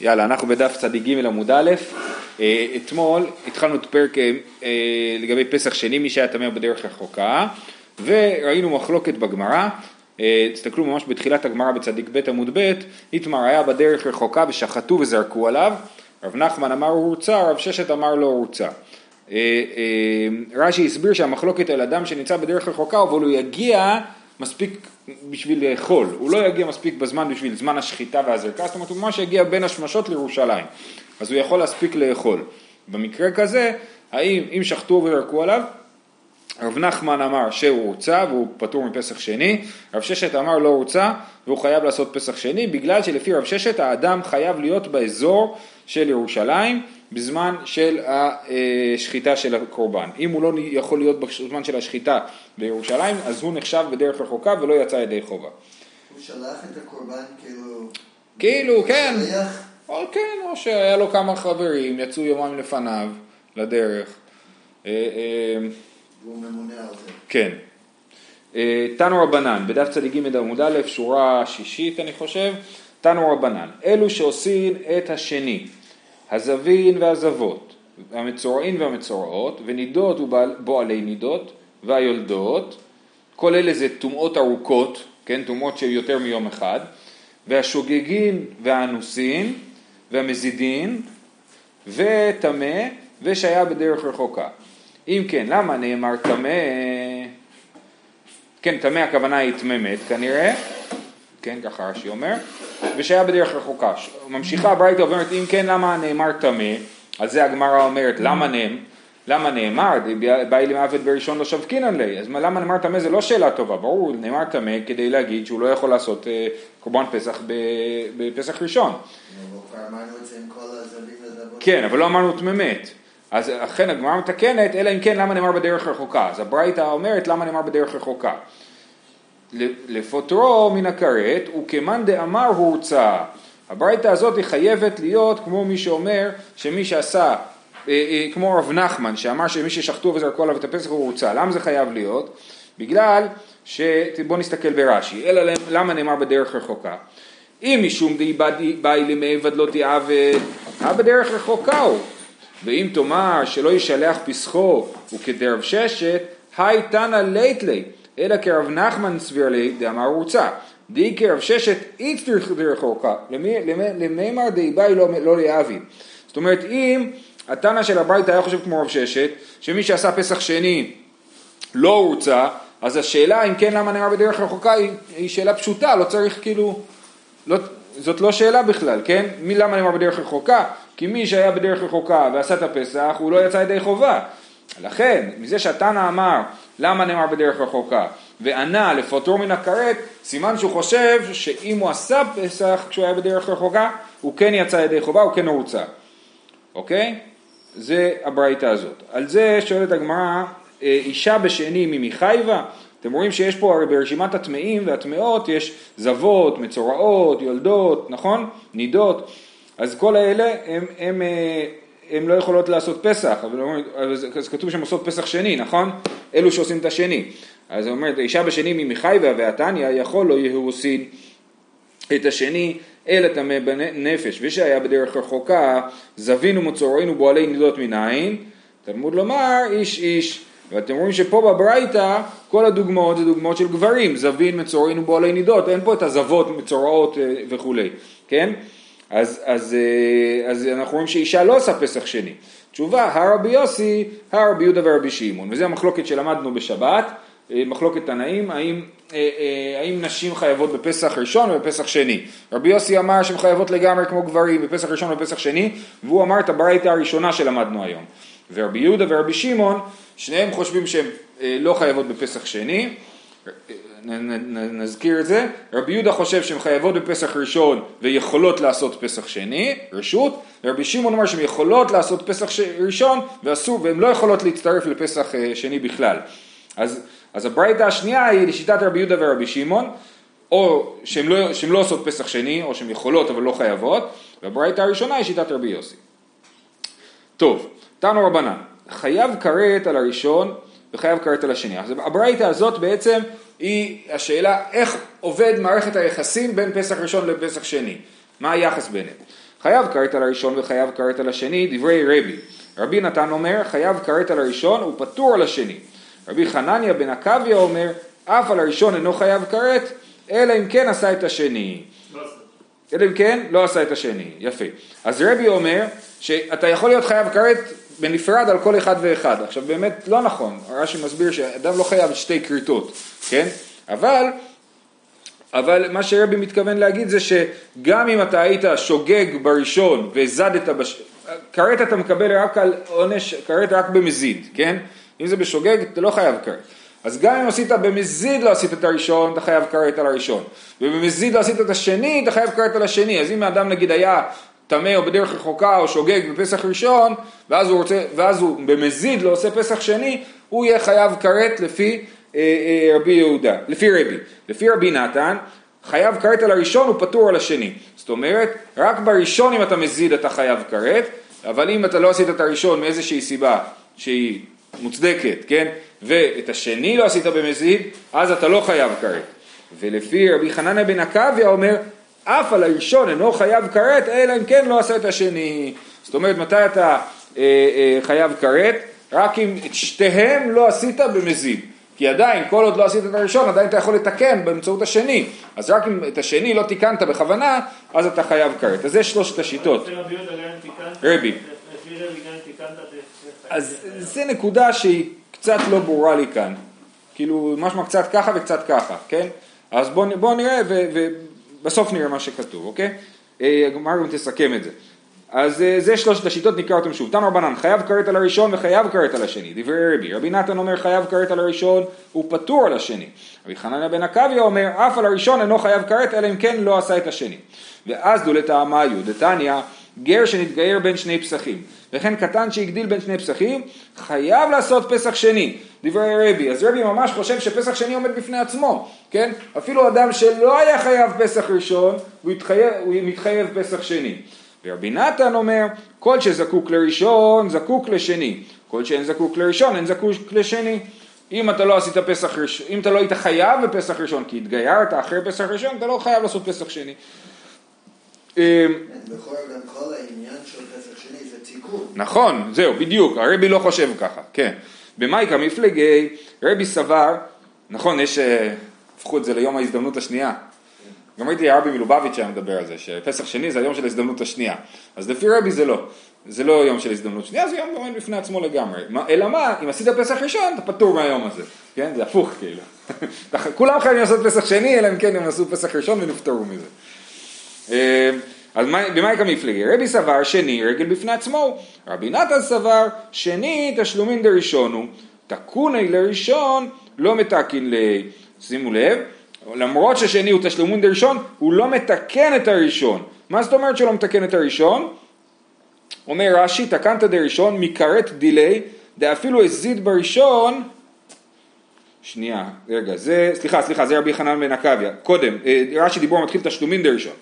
יאללה, אנחנו בדף צ"ג עמוד א', אה, אתמול התחלנו את פרק אה, אה, לגבי פסח שני, מי שהיה טמא בדרך רחוקה, וראינו מחלוקת בגמרא, תסתכלו ממש בתחילת הגמרא בצ"ב עמוד ב', איתמר היה בדרך רחוקה ושחטו וזרקו עליו, רב נחמן אמר הוא הורצה, רב ששת אמר לא הורצה. רש"י הסביר שהמחלוקת על אדם שנמצא בדרך רחוקה, אבל הוא יגיע מספיק בשביל לאכול, הוא לא יגיע מספיק בזמן בשביל זמן השחיטה והזרקה, זאת אומרת הוא ממש יגיע בין השמשות לירושלים, אז הוא יכול להספיק לאכול. במקרה כזה, האם אם שחטו וזרקו עליו, רב נחמן אמר שהוא רוצה והוא פטור מפסח שני, רב ששת אמר לא רוצה והוא חייב לעשות פסח שני, בגלל שלפי רב ששת האדם חייב להיות באזור של ירושלים בזמן של השחיטה של הקורבן. אם הוא לא יכול להיות בזמן של השחיטה בירושלים, אז הוא נחשב בדרך רחוקה ולא יצא ידי חובה. הוא שלח את הקורבן כאילו... כאילו, כן. או כן, או שהיה לו כמה חברים, יצאו יומיים לפניו לדרך. אה, אה, והוא ממונה על זה. כן. אה, תנו רבנן, בדף צ"ג עמוד א', שורה שישית אני חושב, תנו רבנן, אלו שעושים את השני, הזבין והזבות, המצורעים והמצורעות, ונידות ובועלי נידות, והיולדות, כל אלה זה טומאות ארוכות, כן, טומאות של יותר מיום אחד, והשוגגין והאנוסין, והמזידין, וטמא, ושהיה בדרך רחוקה. אם כן, למה נאמר טמא? כן, טמא הכוונה היא טמא כנראה, כן, ככה רש"י אומר, ושהיה בדרך רחוקה. ממשיכה הברייתא ואומרת, אם כן, למה נאמר טמא? על זה הגמרא אומרת, למה נאמר? למה נאמר, באי למוות בראשון לא שבקינן לי, אז למה נאמר טמא זה לא שאלה טובה, ברור, נאמר טמא כדי להגיד שהוא לא יכול לעשות אה, קורבן פסח בפסח ראשון. כן, אבל לא אמרנו תממת. אז אכן הגמרא מתקנת, אלא אם כן למה נאמר בדרך רחוקה. אז הברייתא אומרת למה נאמר בדרך רחוקה. לפוטרו מן הכרת וכמאן דאמר הורצה. הברייתא הזאת היא חייבת להיות כמו מי שאומר שמי שעשה, אה, אה, כמו רב נחמן שאמר שמי ששחטו וזרקו עליו את הפסח הוא הורצה. למה זה חייב להיות? בגלל ש... בוא נסתכל ברש"י, אלא למה נאמר בדרך רחוקה? אם משום דאי למעבד לא תעבד, הא בדרך רחוקה הוא. ואם תאמר שלא ישלח פסחו וכדרב ששת, היי תנא לית לי, אלא כרב נחמן סביר לי דאמר רוצה. די כרב ששת איץ דרחוקה, למימר די באי לא, לא להבין. זאת אומרת, אם התנא של הבית היה חושב כמו רב ששת, שמי שעשה פסח שני לא הורצה, אז השאלה אם כן למה נאמר בדרך רחוקה היא, היא שאלה פשוטה, לא צריך כאילו, לא, זאת לא שאלה בכלל, כן? מי למה נאמר בדרך רחוקה? כי מי שהיה בדרך רחוקה ועשה את הפסח, הוא לא יצא ידי חובה. לכן, מזה שהתנא אמר למה נאמר בדרך רחוקה, וענה לפוטרו מן הכרת, סימן שהוא חושב שאם הוא עשה פסח כשהוא היה בדרך רחוקה, הוא כן יצא ידי חובה, הוא כן הורצה. אוקיי? זה הברייתא הזאת. על זה שואלת הגמרא, אה, אישה בשני ממי חייבה? אתם רואים שיש פה הרי ברשימת הטמאים והטמאות יש זבות, מצורעות, יולדות, נכון? נידות. אז כל אלה הם, הם, הם לא יכולות לעשות פסח, אבל אז כתוב שהן עושות פסח שני, נכון? אלו שעושים את השני. אז היא אומרת, אישה בשני ממחייבה והתניא יכול לא יהוסין את השני אלא טמא בנפש, ושהיה בדרך רחוקה, זבינו מצורנו בועלי נידות מנין, תלמוד לומר איש איש. ואתם רואים שפה בברייתא כל הדוגמאות זה דוגמאות של גברים, זבין, מצורין ובועלי נידות, אין פה את הזבות, מצורעות אה, וכולי, כן? אז, אז, אה, אז אנחנו רואים שאישה לא עושה פסח שני. תשובה, הרבי יוסי, הרבי יהודה ורבי שמעון, וזו המחלוקת שלמדנו בשבת, אה, מחלוקת תנאים, האם, האם נשים חייבות בפסח ראשון ובפסח שני. רבי יוסי אמר שהן חייבות לגמרי כמו גברים בפסח ראשון ובפסח שני, והוא אמר את הברייתא הראשונה שלמדנו היום. ורבי יהודה ורבי שמעון, שניהם חושבים שהן לא חייבות בפסח שני, נזכיר את זה, רבי יהודה חושב שהן חייבות בפסח ראשון ויכולות לעשות פסח שני, רשות, ורבי שמעון אומר שהן יכולות לעשות פסח ראשון ואסור, והן לא יכולות להצטרף לפסח אה, שני בכלל. אז, אז הברייתא השנייה היא לשיטת רבי יהודה ורבי שמעון, או שהן לא, שהן לא עושות פסח שני, או שהן יכולות אבל לא חייבות, והברייתא הראשונה היא שיטת רבי יוסי. טוב, תנו רבנן, חייב כרת על הראשון וחייב כרת על השני. אז הברייתא הזאת בעצם היא השאלה איך עובד מערכת היחסים בין פסח ראשון לפסח שני, מה היחס ביניהם. חייב כרת על הראשון וחייב כרת על השני, דברי רבי. רבי נתן אומר, חייב כרת על הראשון ופטור על השני. רבי חנניה בן עקביה אומר, אף על הראשון אינו חייב כרת, אלא אם כן עשה את השני. אלא אם כן לא עשה את השני, יפה. אז רבי אומר שאתה יכול להיות חייב כרת בנפרד על כל אחד ואחד. עכשיו באמת לא נכון, רש"י מסביר שאדם לא חייב שתי כריתות, כן? אבל, אבל מה שרבי מתכוון להגיד זה שגם אם אתה היית שוגג בראשון והזדת, בש... כרת אתה מקבל רק על עונש, כרת רק במזיד, כן? אם זה בשוגג אתה לא חייב כרת. אז גם אם עשית במזיד לא עשית את הראשון, אתה חייב כרת על הראשון. ובמזיד לא עשית את השני, אתה חייב כרת על השני. אז אם האדם נגיד היה טמא או בדרך רחוקה או שוגג בפסח ראשון, ואז הוא, רוצה, ואז הוא במזיד לא עושה פסח שני, הוא יהיה חייב כרת לפי אה, אה, רבי יהודה, לפי רבי. לפי רבי נתן, חייב כרת על הראשון הוא פטור על השני. זאת אומרת, רק בראשון אם אתה מזיד אתה חייב כרת, אבל אם אתה לא עשית את הראשון מאיזושהי סיבה שהיא מוצדקת, כן? ואת השני לא עשית במזיד, אז אתה לא חייב כרת. ולפי רבי חנניה בן עקביה אומר, אף על הראשון אינו חייב כרת, אלא אם כן לא עשה את השני. זאת אומרת, מתי אתה אה, אה, חייב כרת? רק אם את שתיהם לא עשית במזיד. כי עדיין, כל עוד לא עשית את הראשון, עדיין אתה יכול לתקן באמצעות השני. אז רק אם את השני לא תיקנת בכוונה, אז אתה חייב כרת. אז זה שלושת השיטות. רבי. אז זה נקודה שהיא קצת לא ברורה לי כאן. כאילו, משמע קצת ככה וקצת ככה, כן? אז בואו בוא נראה ובסוף נראה מה שכתוב, אוקיי? הגמרא גם תסכם את זה. אז אה, זה שלושת השיטות, נקרא אותם שוב. תנו רבנן, חייב כרת על הראשון וחייב כרת על השני. דברי רבי. רבי נתן אומר חייב כרת על הראשון, הוא פטור על השני. רבי חנניה בן עקביה אומר, אף על הראשון אינו חייב כרת, אלא אם כן לא עשה את השני. ואז דולת העמאיו, דתניא, גר שנתגייר בין שני פסחים. וכן קטן שהגדיל בין שני פסחים, חייב לעשות פסח שני. דברי רבי. אז רבי ממש חושב שפסח שני עומד בפני עצמו, כן? אפילו אדם שלא היה חייב פסח ראשון, הוא, התחייב, הוא מתחייב פסח שני. ורבי נתן אומר, כל שזקוק לראשון, זקוק לשני. כל שאין זקוק לראשון, אין זקוק לשני. אם אתה לא עשית פסח ראשון, אם אתה לא היית חייב בפסח ראשון, כי התגיירת אחרי פסח ראשון, אתה לא חייב לעשות פסח שני. אמ. נכון, זהו, בדיוק, הרבי לא חושב ככה, כן. במייקה מפלגי, רבי סבר, נכון, יש, אה, הפכו את זה ליום ההזדמנות השנייה. גם ראיתי הרבי מלובביץ' היה מדבר על זה, שפסח שני זה היום של ההזדמנות השנייה. אז לפי רבי זה לא. זה לא יום של הזדמנות שנייה, זה יום עומד בפני עצמו לגמרי. אלא מה, אם עשית פסח ראשון, אתה פטור מהיום הזה. כן? זה הפוך כאילו. כולם חייבים לעשות פסח שני, אלא אם כן הם עשו פסח ראשון ונפטרו מזה. אז במאי כמפלגי? רבי סבר שני רגל בפני עצמו, רבי נתן סבר שני תשלומין דראשונו, תקוני לראשון לא מתקין ל... שימו לב, למרות ששני הוא תשלומין דראשון, הוא לא מתקן את הראשון. מה זאת אומרת שלא מתקן את הראשון? אומר רש"י, תקנת דראשון מכרת דילי, דאפילו הזיד בראשון שנייה, רגע, זה, סליחה, סליחה, זה רבי חנן בן עקביה, קודם, אה, רש"י דיבור מתחיל תשלומין דראשון.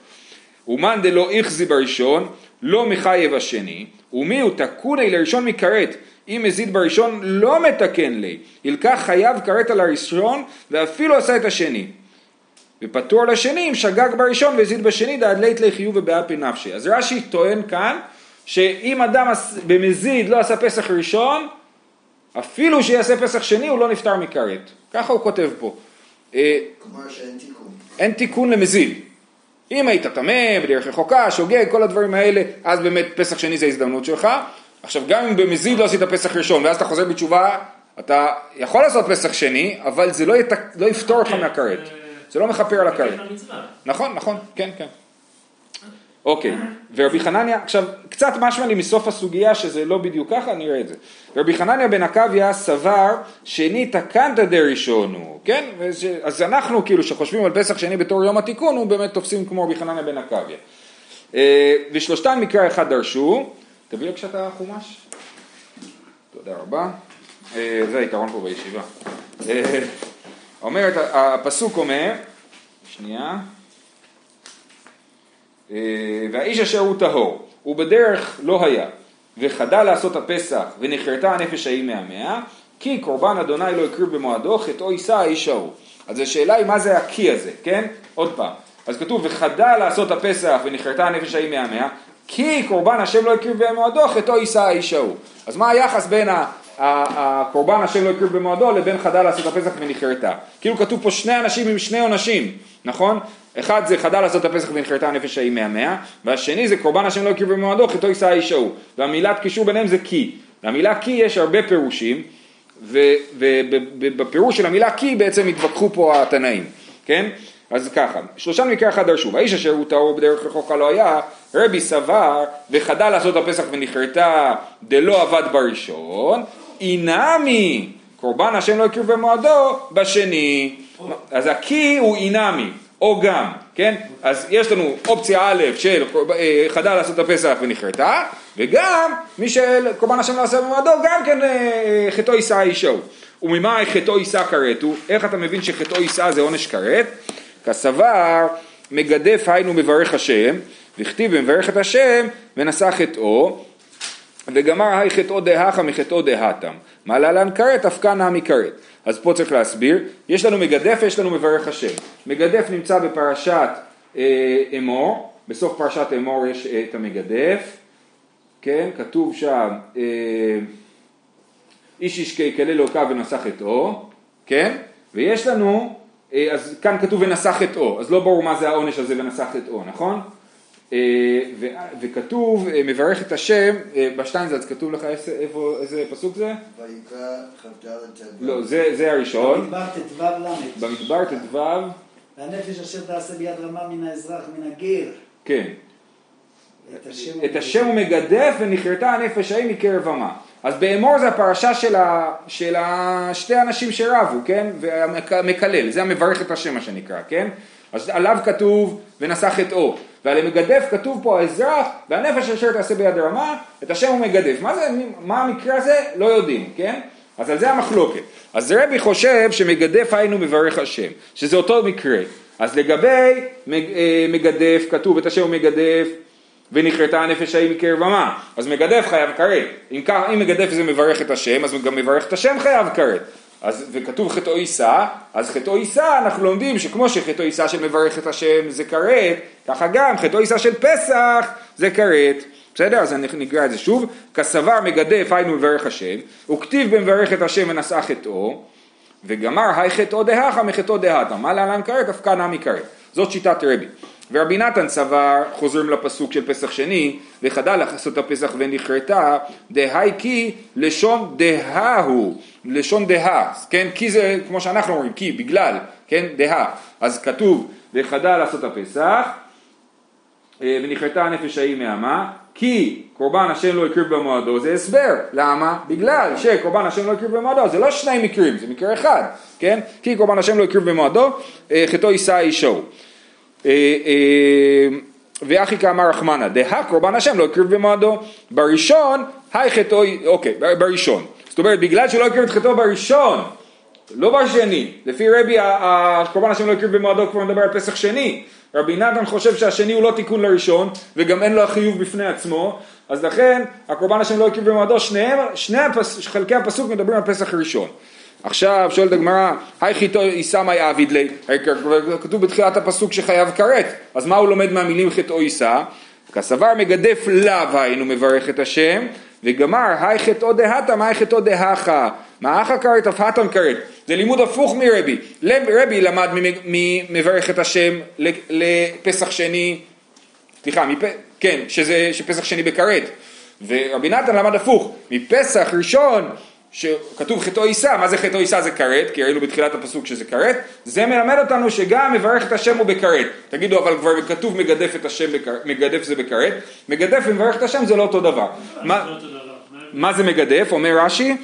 ומאן דלא איכזי בראשון, לא מחייב השני, ומי הוא תקוני לראשון מכרת, אם מזיד בראשון לא מתקן לי, ילקח חייב כרת על הראשון ואפילו עשה את השני. ופטור לשני אם שגג בראשון והזיד בשני דעד לית לי חיוב ובאפי נפשי. אז רש"י טוען כאן שאם אדם במזיד לא עשה פסח ראשון, אפילו שיעשה פסח שני הוא לא נפטר מכרת. ככה הוא כותב פה. אה, כלומר שאין תיקון. אין תיקון למזיד. אם היית טמא, בדרך רחוקה, שוגג, כל הדברים האלה, אז באמת פסח שני זה ההזדמנות שלך. עכשיו גם אם במזיד לא עשית פסח ראשון ואז אתה חוזר בתשובה, אתה יכול לעשות פסח שני, אבל זה לא, ית... לא יפתור אותך מהכרת. זה לא מכפר על הכרת. נכון, נכון, כן, כן. אוקיי, ורבי חנניה, עכשיו קצת משמע לי מסוף הסוגיה שזה לא בדיוק ככה, נראה את זה. רבי חנניה בן עקביה סבר שני תקנת דראשונו, כן? אז אנחנו כאילו שחושבים על פסח שני בתור יום התיקון, הוא באמת תופסים כמו רבי חנניה בן עקביה. אה, ושלושתן מקרא אחד דרשו, תביא בבקשה החומש. תודה רבה. אה, זה העיקרון פה בישיבה. אה, אומרת, הפסוק אומר, שנייה, והאיש אשר הוא טהור, ובדרך לא היה, וחדל לעשות הפסח, ונחרטה הנפש ההיא מהמאה, כי קורבן אדוני לא הקריב במועדו, חטאו יישא האיש ההוא. אז השאלה היא מה זה הכי הזה, כן? עוד פעם. אז כתוב, וחדל לעשות הפסח, ונחרטה הנפש ההיא מהמאה, כי קורבן השם לא הקריב במועדו, חטאו יישא האיש ההוא. אז מה היחס בין הקורבן השם לא הקריב במועדו לבין חדל לעשות הפסח ונכרתה? כאילו כתוב פה שני אנשים עם שני עונשים, נכון? אחד זה חדל לעשות הפסח ונכרתה הנפש ההיא מהמאה, והשני זה קורבן השם לא הקריב במועדו, חטאו יישא האיש ההוא. והמילת קישור ביניהם זה כי. למילה כי יש הרבה פירושים, ובפירוש של המילה כי בעצם התווכחו פה התנאים, כן? אז ככה, שלושה מקרה אחד דרשו, והאיש אשר הוא טהור בדרך רחוקה לא היה, רבי סבר וחדל לעשות הפסח ונכרתה דלא עבד בראשון, אינמי קורבן השם לא הקריב במועדו בשני, אז הקי הוא אינמי, או גם, כן? אז יש לנו אופציה א' של אה, חדל לעשות הפסח ונכרתה, וגם מי שקורבן השם לא עשה במועדו, גם כן אה, חטאו יישא אישו. וממה חטאו יישא כרת הוא? איך אתה מבין שחטאו יישא זה עונש כרת? כסבר מגדף היינו מברך השם, וכתיב במברך את השם ונשא חטאו, וגמר היי חטאו דהכה מחטאו דהתם. מה להלן כרת? אף כאן נמי כרת. אז פה צריך להסביר, יש לנו מגדף ויש לנו מברך השם. מגדף נמצא בפרשת אה, אמור, בסוף פרשת אמור יש אה, את המגדף, כן, כתוב שם אה, איש איש כלל אלוקיו ונשא חטאו, כן, ויש לנו אה, אז כאן כתוב ונשא חטאו, אז לא ברור מה זה העונש הזה ונשא חטאו, נכון? אה, וכתוב אה, מברך את השם, בשטיינזלץ כתוב לך איפה, איזה פסוק זה? ויקרא כ"ד לא, זה, זה הראשון. במדבר ט"ו ל'. במדבר ט"ו. והנפש אשר תעשה ביד רמה מן האזרח מן הגר. כן. את השם הוא מגדף ונכרתה הנפש ההיא מקרב עמה. אז באמור זה הפרשה של, ה, של השתי אנשים שרבו, כן? והמקלל, זה המברך את השם מה שנקרא, כן? אז עליו כתוב ונשא חטאו, ועל המגדף כתוב פה האזרח והנפש אשר תעשה ביד רמה, את השם הוא מגדף. מה, זה, מה המקרה הזה? לא יודעים, כן? אז על זה המחלוקת. אז רבי חושב שמגדף היינו מברך השם, שזה אותו מקרה. אז לגבי אה, מגדף כתוב את השם הוא מגדף ונכרתה הנפש ההיא מקרב עמה, אז מגדף חייב כרת. אם, אם מגדף זה מברך את השם, אז גם מברך את השם חייב כרת. אז, וכתוב חטאו יישא, אז חטאו יישא אנחנו לומדים שכמו שחטאו יישא של מברך את השם זה כרת, ככה גם חטאו יישא של פסח זה כרת. בסדר? אז אני נקרא את זה שוב. כסבר מגדף היינו מברך השם, וכתיב במברך את השם ונשא חטאו, וגמר היי חטאו דהכה מחטאו דהתה. מה להלן כרת? אף כאן נמי כרת. זאת שיטת רבי. ורבי נתן סבר, חוזרים לפסוק של פסח שני, וחדל לעשות הפסח ונכרתה, דהי כי לשון דהה הוא, לשון דהה, כן? כי זה כמו שאנחנו אומרים, כי, בגלל, כן? דהה. אז כתוב, וחדל לעשות הפסח, אה, ונכרתה הנפש ההיא מעמה, כי קורבן השם לא הקריב במועדו, זה הסבר, למה? בגלל שקורבן השם לא הקריב במועדו, זה לא שני מקרים, זה מקרה אחד, כן? כי קורבן השם לא הקריב במועדו, אה, חטאו יישא אישו. אה, אה, ואחי כאמר רחמנא, דהה קורבן השם לא הקריב במועדו, בראשון, היי חטאו, אוקיי, בראשון. זאת אומרת, בגלל שהוא לא הקריב את חטאו בראשון, לא בשני, לפי רבי הקורבן השם לא הקריב במועדו כבר מדבר על פסח שני, רבי נתן חושב שהשני הוא לא תיקון לראשון, וגם אין לו החיוב בפני עצמו, אז לכן הקורבן השם לא הקריב במועדו, שני הפס, חלקי הפסוק מדברים על פסח ראשון. עכשיו שואלת הגמרא, היי חיתו יישא מאי עביד לי, כתוב בתחילת הפסוק שחייב כרת, אז מה הוא לומד מהמילים חטאו יישא? כסבר מגדף לאו היינו מברך את השם, וגמר היי חטאו דהתם היי חטאו דהכה, מאחה כרת אף התם כרת, זה לימוד הפוך מרבי, רבי למד ממברך את השם לפסח שני, סליחה, כן, שזה, שפסח שני בכרת, ורבי נתן למד הפוך, מפסח ראשון שכתוב חטאו יישא, מה זה חטאו יישא זה כרת, כי ראינו בתחילת הפסוק שזה כרת, זה מלמד אותנו שגם מברך את השם הוא בכרת. תגידו אבל כבר כתוב מגדף את השם, מגדף זה בכרת, מגדף ומברך את השם זה לא אותו דבר. מה, מה זה מגדף? אומר רש"י,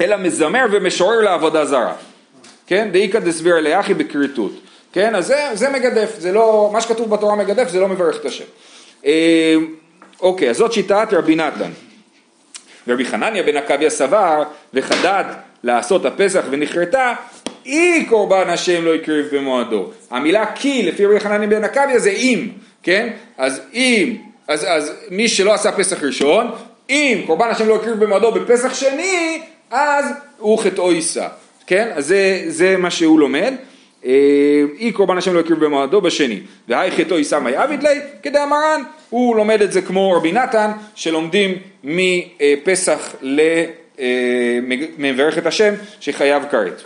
אלא מזמר ומשורר לעבודה זרה. כן? דאיכא דסביר לאחי בכריתות. כן? אז זה, זה מגדף, זה לא, מה שכתוב בתורה מגדף זה לא מברך את השם. אה, אוקיי, אז זאת שיטת רבי נתן. ורבי חנניה בן עקביה סבר וחדד לעשות הפסח ונכרתה אי קורבן השם לא יקריב במועדו. המילה כי לפי רבי חנניה בן עקביה זה אם, כן? אז אם, אז, אז מי שלא עשה פסח ראשון, אם קורבן השם לא יקריב במועדו בפסח שני, אז הוא חטאו יישא, כן? אז זה, זה מה שהוא לומד. אה, אי קורבן השם לא יקריב במועדו בשני, והי חטאו יישא מאי עביד ליה, כדאמרן, הוא לומד את זה כמו רבי נתן, שלומדים מפסח למברך את השם, שחייב כרת.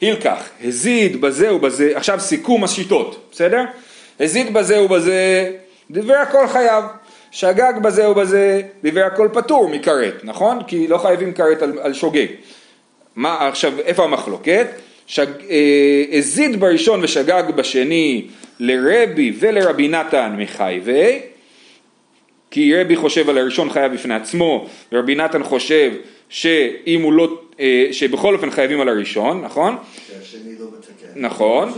הילקח, הזיד בזה ובזה, עכשיו סיכום השיטות, בסדר? הזיד בזה ובזה, דיבר הכל חייב. שגג בזה ובזה, דיבר הכל פטור מכרת, נכון? כי לא חייבים כרת על, על שוגג. מה עכשיו, איפה המחלוקת? שג, אה, הזיד בראשון ושגג בשני לרבי ולרבי נתן מחייבי, כי רבי חושב על הראשון חייב בפני עצמו, ורבי נתן חושב שאם הוא לא, אה, שבכל אופן חייבים על הראשון, נכון? שהשני לא מתקן. נכון,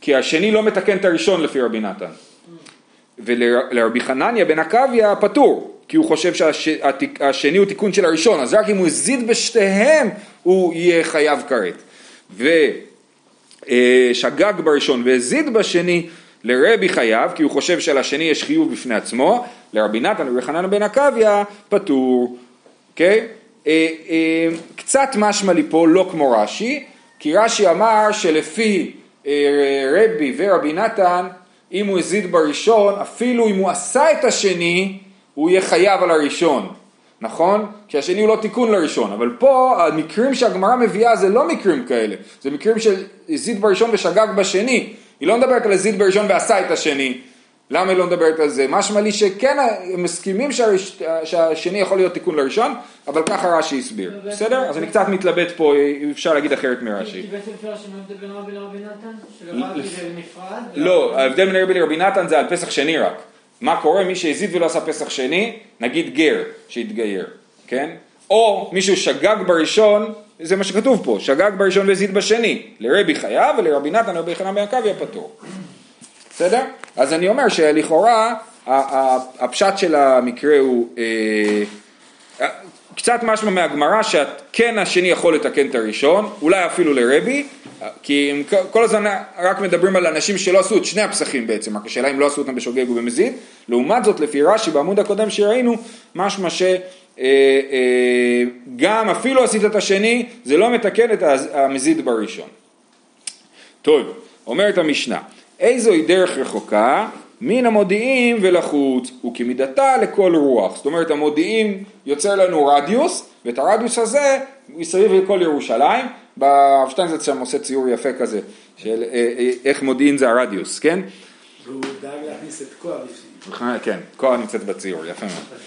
כי השני לא מתקן את הראשון לפי רבי נתן. ולרבי חנניה בן עקביה פטור, כי הוא חושב שהשני הוא תיקון של הראשון, אז רק אם הוא הזיד בשתיהם הוא יהיה חייב כרת. ושגג בראשון והזיד בשני, לרבי חייב, כי הוא חושב שלשני יש חיוב בפני עצמו, לרבי נתן חנניה בן עקביה פטור, אוקיי? Okay? אה, אה, קצת משמע לי פה לא כמו רש"י, כי רש"י אמר שלפי אה, רבי ורבי נתן אם הוא הזיד בראשון, אפילו אם הוא עשה את השני, הוא יהיה חייב על הראשון, נכון? כי השני הוא לא תיקון לראשון, אבל פה המקרים שהגמרא מביאה זה לא מקרים כאלה, זה מקרים של הזיד בראשון ושגג בשני, היא לא מדברת על הזיד בראשון ועשה את השני, למה היא לא מדברת על זה? משמע לי שכן הם מסכימים שהראש, שהשני יכול להיות תיקון לראשון, אבל ככה רש"י הסביר, בסדר? אז אני קצת מתלבט פה, אפשר להגיד אחרת מרש"י. כי בעצם אפשר לשנות את זה בין רבי לרבי נתן? שלרבי זה נפרד? לא, ההבדל בין רבי לרבי נתן זה על פסח שני רק. מה קורה? מי שהזיד ולא עשה פסח שני, נגיד גר שהתגייר, כן? או מישהו שגג בראשון, זה מה שכתוב פה, שגג בראשון והזיד בשני, לרבי חייב ולרבי נתן ולרבי חנן בן עקביה פטור. בסדר? אז אני אומר שלכאורה הפשט של המקרה הוא אה, קצת משמע מהגמרא שכן השני יכול לתקן את הראשון, אולי אפילו לרבי, כי הם כל הזמן רק מדברים על אנשים שלא עשו את שני הפסחים בעצם, רק השאלה אם לא עשו אותם בשוגג ובמזיד, לעומת זאת לפי רש"י בעמוד הקודם שראינו, משמע שגם אה, אה, אפילו עשית את השני, זה לא מתקן את המזיד בראשון. טוב, אומרת המשנה, איזוהי דרך רחוקה מן המודיעין ולחוץ וכמידתה לכל רוח. זאת אומרת המודיעין יוצר לנו רדיוס ואת הרדיוס הזה מסביב לכל ירושלים. ברב שטיינזרץ שם עושה ציור יפה כזה של אה, אה, איך מודיעין זה הרדיוס, כן? והוא דאג להכניס את כוח בפנים. כן, כוח נמצאת בציור, יפה מאוד.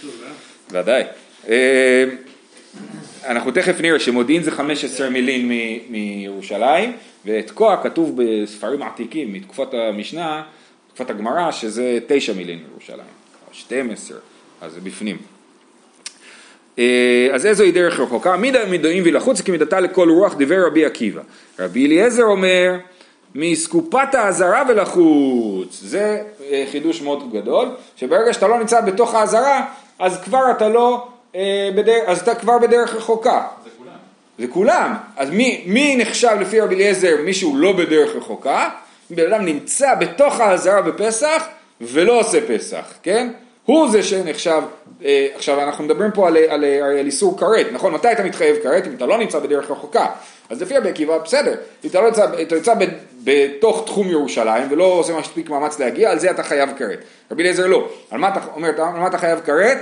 ודאי. אה, אנחנו תכף נראה שמודיעין זה 15 מילים מירושלים ותקוע כתוב בספרים עתיקים מתקופת המשנה, תקופת הגמרא, שזה תשע מילים מירושלים, 12, אז זה בפנים. אה, אז איזוהי דרך רחוקה? מידה מדעים ולחוץ כמידתה לכל רוח דיבר רבי עקיבא. רבי אליעזר אומר מסקופת האזהרה ולחוץ. זה אה, חידוש מאוד גדול, שברגע שאתה לא נמצא בתוך האזהרה, אז כבר אתה לא, אה, בדרך, אז אתה כבר בדרך רחוקה. זה כולם. אז מי, מי נחשב לפי רבי אליעזר מישהו לא בדרך רחוקה? בן אדם נמצא בתוך האזהרה בפסח ולא עושה פסח, כן? הוא זה שנחשב, אה, עכשיו אנחנו מדברים פה על, על, על, על איסור כרת, נכון? מתי אתה מתחייב כרת? אם אתה לא נמצא בדרך רחוקה. אז לפי רבי עקיבא, בסדר, אם אתה לא נמצא, אתה נמצא ב, בתוך תחום ירושלים ולא עושה מספיק מאמץ להגיע, על זה אתה חייב כרת. רבי אליעזר לא. על מה אתה אומר, על מה אתה חייב כרת?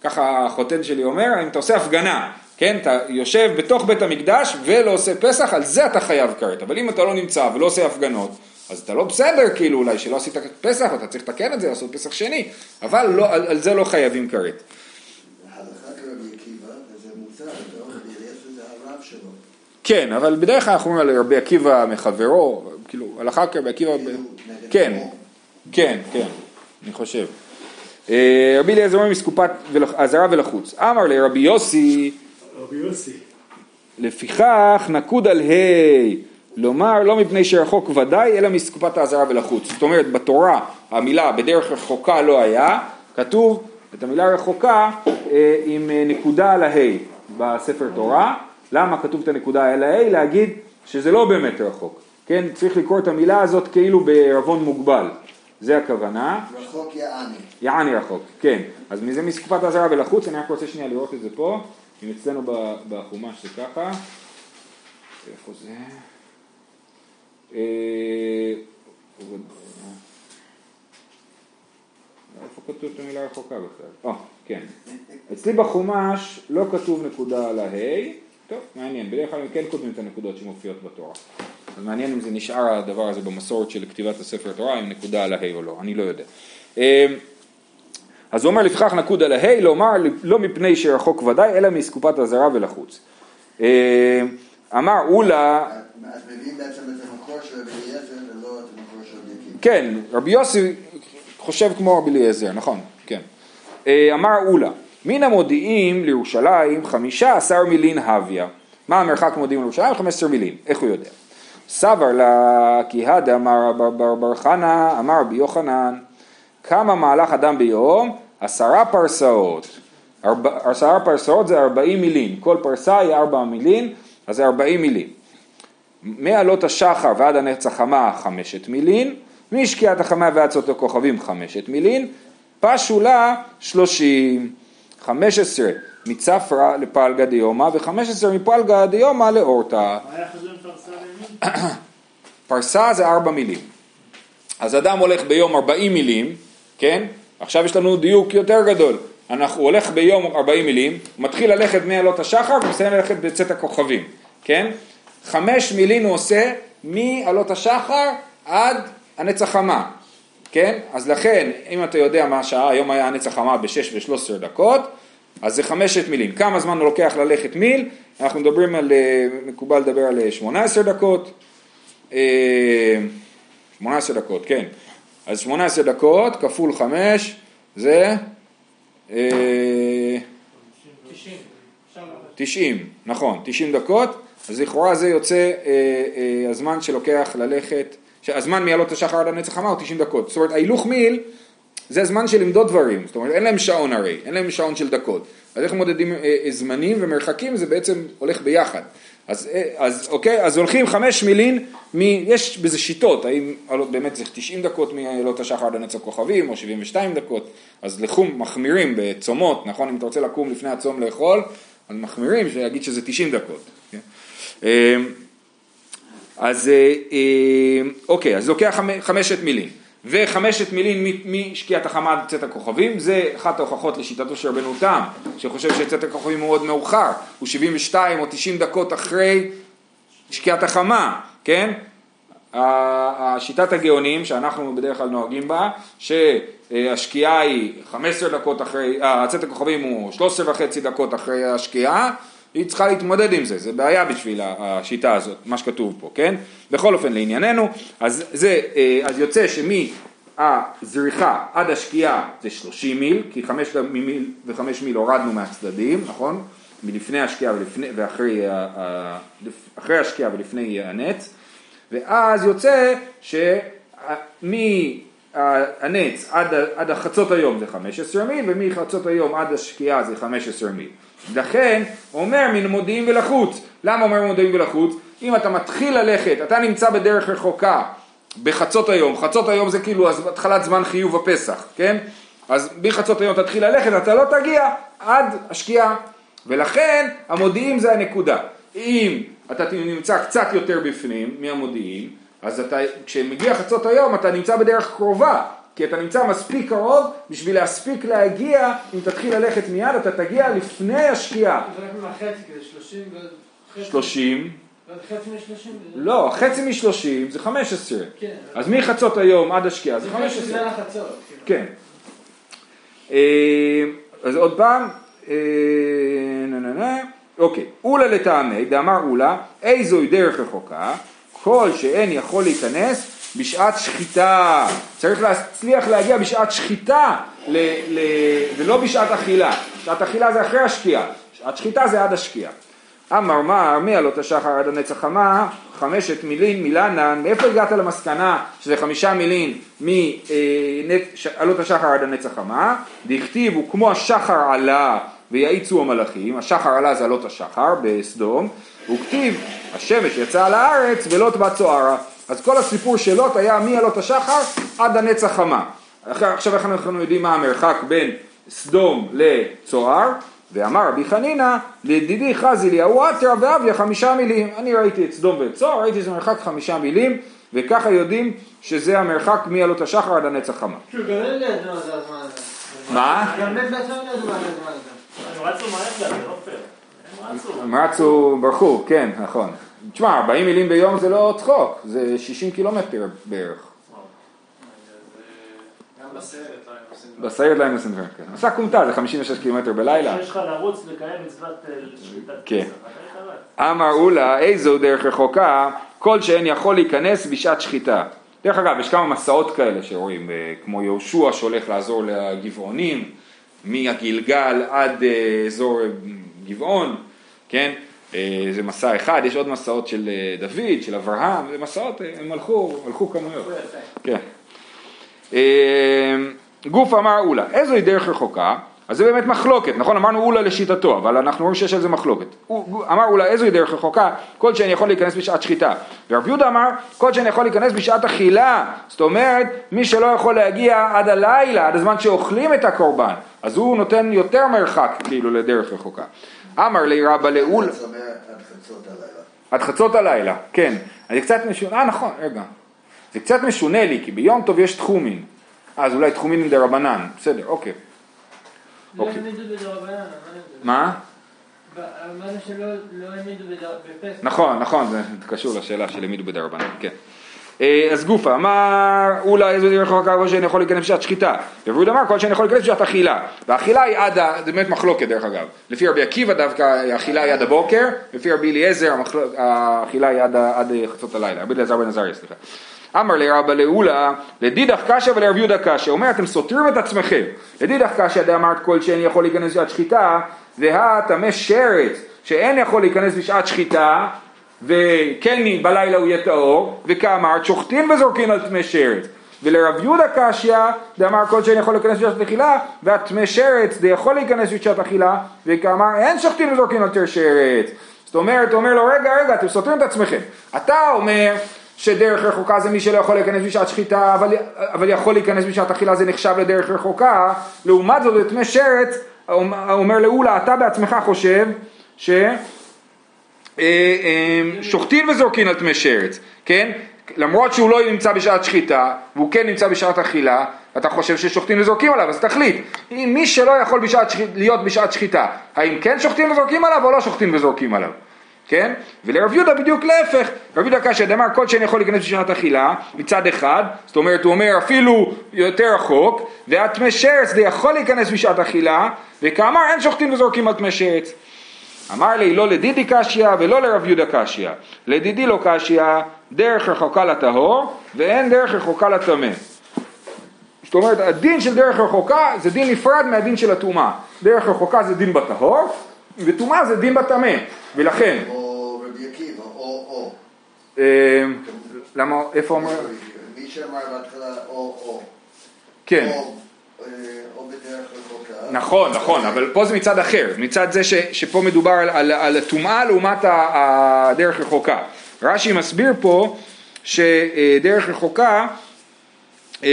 ככה החותן שלי אומר, אם אתה עושה הפגנה, כן, אתה יושב בתוך בית המקדש ולא עושה פסח, על זה אתה חייב כרת, אבל אם אתה לא נמצא ולא עושה הפגנות, אז אתה לא בסדר כאילו אולי שלא עשית פסח, אתה צריך לתקן את זה, לעשות פסח שני, אבל לא, על, על זה לא חייבים כרת. כן, אבל בדרך כלל אנחנו אומרים על רבי עקיבא מחברו, כאילו, הלכה כרבי עקיבא, כאילו, כן, כן, כן, אני חושב. אה, רבי אליעזר אומר מסקופת אזהרה ולחוץ. אמר לרבי יוסי, רבי יוסי, לפיכך נקוד על ה' לומר לא מפני שרחוק ודאי אלא מסקופת האזהרה ולחוץ. זאת אומרת בתורה המילה בדרך רחוקה לא היה, כתוב את המילה רחוקה אה, עם אה, נקודה על הה' בספר תורה. למה כתוב את הנקודה על הה'? להגיד שזה לא באמת רחוק. כן, צריך לקרוא את המילה הזאת כאילו בערבון מוגבל. זה הכוונה. רחוק יעני. יעני רחוק, כן. אז מזה מסקופת האזהרה ולחוץ, אני רק רוצה שנייה לראות את זה פה. אם אצלנו בחומש זה ככה. איפה זה? אה, איפה כתוב את המילה רחוקה בכלל? אה, כן. אצלי בחומש לא כתוב נקודה על ההי, טוב, מעניין, בדרך כלל הם כן כותבים את הנקודות שמופיעות בתורה. אז מעניין אם זה נשאר הדבר הזה במסורת של כתיבת הספר התורה, עם נקודה על ההי או לא, אני לא יודע. אה, אז הוא אומר לפיכך נקוד על ההי, לומר לא מפני שרחוק ודאי, אלא מאסקופת הזרה ולחוץ. אה, אמר אולה... אז מביאים כן, רבי יוסי חושב כמו רבי אליעזר, נכון, כן. אה, אמר אולה, מן המודיעים לירושלים חמישה עשר מילין הוויה. מה המרחק מודיעים לירושלים? חמש עשר מילין. איך הוא יודע? סבר לה כי הדה אמר בר חנה, אמר רבי יוחנן, כמה מהלך אדם ביום? עשרה פרסאות. עשרה פרסאות זה ארבעים מילין, כל פרסה היא ארבע מילין, אז זה ארבעים מילין. מעלות השחר ועד הנץ החמה חמשת מילין, משקיעת החמה ועד צאת הכוכבים חמשת מילין, פשולה שלושים, חמש עשרה מצפרא לפלגא דיומא וחמש עשרה מפלגא דיומא לאורתא. מה חשוב עם פרסה לימין? פרסה זה ארבע מילים. אז אדם הולך ביום ארבעים מילים, כן? עכשיו יש לנו דיוק יותר גדול. אנחנו הוא הולך ביום ארבעים מילים, מתחיל ללכת מעלות השחר ומסיים ללכת בצאת הכוכבים, כן? חמש מילים הוא עושה מעלות השחר עד הנץ החמה, כן? אז לכן, אם אתה יודע מה השעה, היום היה הנץ החמה בשש ושלוש עשרה דקות, אז זה חמשת מילים. כמה זמן הוא לוקח ללכת מיל? אנחנו מדברים על, אה, מקובל לדבר על אה, שמונה עשרה דקות. אה, 18 דקות, כן. אז 18 דקות כפול 5 זה אה, 90. אפשר ללכת. 90, נכון, 90 דקות, אז לכאורה זה יוצא אה, אה, הזמן שלוקח ללכת, הזמן מעלות השחר עד הנצח הוא 90 דקות. זאת אומרת, ההילוך מיל זה הזמן של למדוד דברים, זאת אומרת, אין להם שעון הרי, אין להם שעון של דקות. אז איך מודדים אה, אה, זמנים ומרחקים זה בעצם הולך ביחד. אז, אה, אז אוקיי, אז הולכים חמש מילין, מ, יש בזה שיטות, האם עלות- באמת זה 90 דקות מעלות השחר עד הנץ הכוכבים, או 72 דקות, אז לחום מחמירים בצומות, נכון? אם אתה רוצה לקום לפני הצום לאכול, אז מחמירים, שיגיד שזה 90 דקות. כן? אה, אז אה, אה, אוקיי, אז לוקח חמ- חמשת מילים, וחמשת מילים משקיעת החמה עד צאת הכוכבים, זה אחת ההוכחות לשיטתו של רבנו תם, שחושב שצאת הכוכבים הוא עוד מאוחר, הוא 72 או 90 דקות אחרי שקיעת החמה, כן? השיטת הגאונים שאנחנו בדרך כלל נוהגים בה, שהשקיעה היא 15 דקות אחרי, אה, צאת הכוכבים הוא 13 וחצי דקות אחרי השקיעה, היא צריכה להתמודד עם זה, זה בעיה בשביל השיטה הזאת, מה שכתוב פה, כן? בכל אופן לענייננו, אז זה, אה, אז יוצא שמהזריחה עד השקיעה זה 30 מיל, כי 5 מיל ו-5 מיל הורדנו מהצדדים, נכון? מלפני השקיעה ולפני, ואחרי אחרי השקיעה ולפני הנץ, ואז יוצא שמהנץ עד, עד החצות היום זה 15 מיל, ומחצות היום עד השקיעה זה 15 מיל. לכן אומר מן מודיעין ולחוץ. למה אומר מודיעין ולחוץ? אם אתה מתחיל ללכת, אתה נמצא בדרך רחוקה בחצות היום, חצות היום זה כאילו התחלת זמן חיוב הפסח, כן? אז מחצות היום תתחיל ללכת, אתה לא תגיע עד השקיעה. ולכן המודיעין זה הנקודה. אם אתה נמצא קצת יותר בפנים מהמודיעין, אז אתה, כשמגיע חצות היום אתה נמצא בדרך קרובה, כי אתה נמצא מספיק קרוב בשביל להספיק להגיע, אם תתחיל ללכת מיד אתה תגיע לפני השקיעה. זה רק מהחצי, כזה 30 וחצי. 30, חצי מ-30? לא, חצי מ-30 זה 15. כן. אז מחצות היום עד השקיעה זה זה חצי 15. בגלל החצות. כאילו. כן. אה, אז עוד פעם, אה, נה נה נה, אוקיי, אולה לטעמי, דאמר אולה, איזוהי דרך רחוקה, כל שאין יכול להיכנס בשעת שחיטה, צריך להצליח להגיע בשעת שחיטה ל, ל, ולא בשעת אכילה, שעת אכילה זה אחרי השקיעה, שעת שחיטה זה עד השקיעה. אמר מר מעלות השחר עד הנץ החמה, חמשת מילין מילנן, מאיפה הגעת למסקנה שזה חמישה מילין מעלות השחר עד הנץ החמה? דכתיב הוא כמו השחר עלה ויעיצו המלאכים, השחר עלה זה עלות השחר בסדום, וכתיב השמש יצאה על הארץ ולוט בת צוערה. אז כל הסיפור של לוט היה מעלות השחר עד הנץ החמה. עכשיו איך אנחנו יודעים מה המרחק בין סדום לצוער? ואמר רבי חנינא, לדידי חזי אליהו עטרה ואביה חמישה מילים. אני ראיתי את סדום ואת צוער, ראיתי שזה מרחק חמישה מילים, וככה יודעים שזה המרחק מעלות השחר עד הנץ החמה. מה? הם רצו מהר גם, זה לא פייר. הם רצו. הם רצו, ברחו, כן, נכון. תשמע, 40 מילים ביום זה לא צחוק, זה 60 קילומטר בערך. בסרט לא היינו עושים. בסיירת מסנדרן, כן. מסע כומתה זה 56 קילומטר בלילה. שיש לך לרוץ לקיים מצוות אה, שחיטת כן. אמר אולה, איזו דרך רחוקה, כל שאין יכול להיכנס בשעת שחיטה. דרך אגב, יש כמה מסעות כאלה שרואים, אה, כמו יהושע שהולך לעזור לגבעונים, מהגלגל עד אה, אזור גבעון, כן? אה, זה מסע אחד, יש עוד מסעות של אה, דוד, של אברהם, זה מסעות, אה, הם הלכו, הלכו כמויות. כן. גוף אמר אולה, איזוהי דרך רחוקה? אז זה באמת מחלוקת, נכון? אמרנו אולה לשיטתו, אבל אנחנו רואים שיש על זה מחלוקת. הוא אמר אולה, איזוהי דרך רחוקה? כל שאני יכול להיכנס בשעת שחיטה. ורב יהודה אמר, כל שאני יכול להיכנס בשעת אכילה. זאת אומרת, מי שלא יכול להגיע עד הלילה, עד הזמן שאוכלים את הקורבן, אז הוא נותן יותר מרחק, כאילו, לדרך רחוקה. אמר לי רבא לאול, עד חצות הלילה. כן. זה קצת משונה, אה נכון, רגע. זה קצת משונה לי, כי ביום טוב יש תחומין. אז אולי תחומין דה רבנן, בסדר, אוקיי. לא אוקיי. זה. מה? ב- אמרנו שלא לא העמידו בדר- בפסח. נכון, נכון, זה קשור לשאלה של העמידו בדרבנן, כן. אה, אז גופה, אמר אולי איזו דרך רחוקה כל שאני יכול להיכנס בשעת שחיטה. ורבוד אמר כל שאני יכול להיכנס בשעת אכילה. והאכילה היא עד, זה באמת מחלוקת דרך אגב. לפי רבי עקיבא דווקא האכילה היא עד הבוקר, לפי רבי אליעזר האכילה היא עד, עד חצות הלילה. רבי אליעזר בן עזריה, סליחה. אמר לרבא לאולה, לדידך קשיא ולרב יהודה קשיא. אומר אתם סותרים את עצמכם. לדידך קשיא דאמרת כל שאין יכול להיכנס בשעת שחיטה, והטמא שרץ שאין יכול להיכנס בשעת שחיטה, וכן בלילה הוא יהיה טהור, וכאמרת שוחטין וזורקין על טמא שרץ. ולרב יהודה קשיא, דאמר כל שאין יכול להיכנס בשעת אכילה, והטמא שרץ דה יכול להיכנס בשעת אכילה, וכאמר אין שוחטין וזורקין על טמא שרץ. זאת אומרת, הוא אומר לו, רגע, רגע, אתם סותרים את עצמכם. אתה אומר שדרך רחוקה זה מי שלא יכול להיכנס בשעת שחיטה, אבל, אבל יכול להיכנס בשעת אכילה זה נחשב לדרך רחוקה, לעומת זאת, בטמא שרץ, אומר לאולה, אתה בעצמך חושב ש... אה, אה, שוחטין וזורקין על טמא שרץ, כן? למרות שהוא לא נמצא בשעת שחיטה, והוא כן נמצא בשעת אכילה, אתה חושב ששוחטין וזורקים עליו, אז תחליט. אם מי שלא יכול בשעת שחית, להיות בשעת שחיטה, האם כן שוחטין וזורקים עליו או לא שוחטין וזורקים עליו? כן? ולרב יהודה בדיוק להפך, רב יהודה קשה דאמר כל שאני יכול להיכנס בשעת אכילה מצד אחד, זאת אומרת הוא אומר אפילו יותר רחוק, והטמא שרץ זה יכול להיכנס בשעת אכילה, וכאמר אין שוחטין וזורקים על טמא שרץ. אמר לי לא לדידי קשיא ולא לרב יהודה קשיא, לדידי לא קשיא, דרך רחוקה לטהור ואין דרך רחוקה לטמא. זאת אומרת הדין של דרך רחוקה זה דין נפרד מהדין של הטומאה, דרך רחוקה זה דין בטהור וטומאה זה דין בטמא, ולכן, או רבי עקיבא, או או. אה, למה, איפה אומר? מי שאמר בהתחלה או או. כן. או, אה, בדרך. נכון, נכון, אבל פה זה מצד אחר, מצד זה ש, שפה מדובר על, על, על הטומאה לעומת הדרך רחוקה. רש"י מסביר פה שדרך רחוקה אה,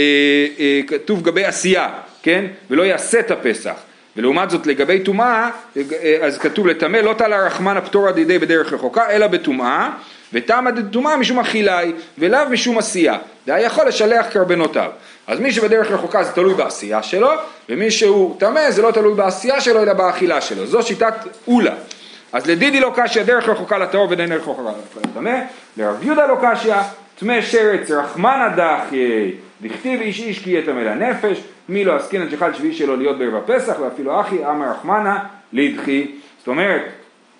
אה, כתוב גבי עשייה, כן? ולא יעשה את הפסח. ולעומת זאת לגבי טומאה, אה, אז כתוב לטמא לא תלה רחמן הפטור עד ידי בדרך רחוקה, אלא בטומאה, וטמא דטומאה משום אכילי, ולאו משום עשייה. דהיה יכול לשלח קרבנותיו. אז מי שבדרך רחוקה זה תלוי בעשייה שלו, ומי שהוא טמא זה לא תלוי בעשייה שלו, אלא באכילה שלו. זו שיטת אולה. אז לדידי לא קשיא דרך רחוקה לטהור דרך רחוקה לטמא, לרב יהודה לא קשיא, טמא שרץ רחמנא דחי, דכתיב איש איש כי יטמא לנפש, מי לא עסקינן שחל שביעי שלו להיות בערב הפסח, ואפילו אחי אמר רחמנא לידחי. זאת אומרת,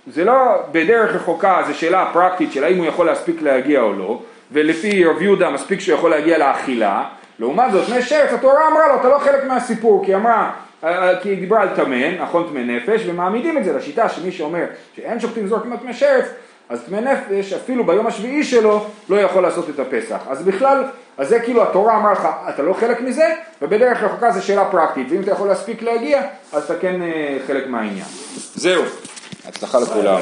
זה לא בדרך רחוקה, זו שאלה פרקטית של האם הוא יכול להספיק להגיע או לא, ולפי רב יהודה מספיק שהוא יכול להגיע לאכילה, לעומת זאת, שרץ, התורה אמרה לו, אתה לא חלק מהסיפור, כי היא אמרה, אה, כי היא דיברה על טמא, נכון טמא נפש, ומעמידים את זה לשיטה שמי שאומר שאין שופטים זורקים על טמא שרץ, אז טמא נפש, אפילו ביום השביעי שלו, לא יכול לעשות את הפסח. אז בכלל, אז זה כאילו התורה אמרה לך, אתה לא חלק מזה, ובדרך רחוקה זו שאלה פרקטית, ואם אתה יכול להספיק להגיע, אז אתה כן אה, חלק מהעניין. זהו, הצלחה לכולם.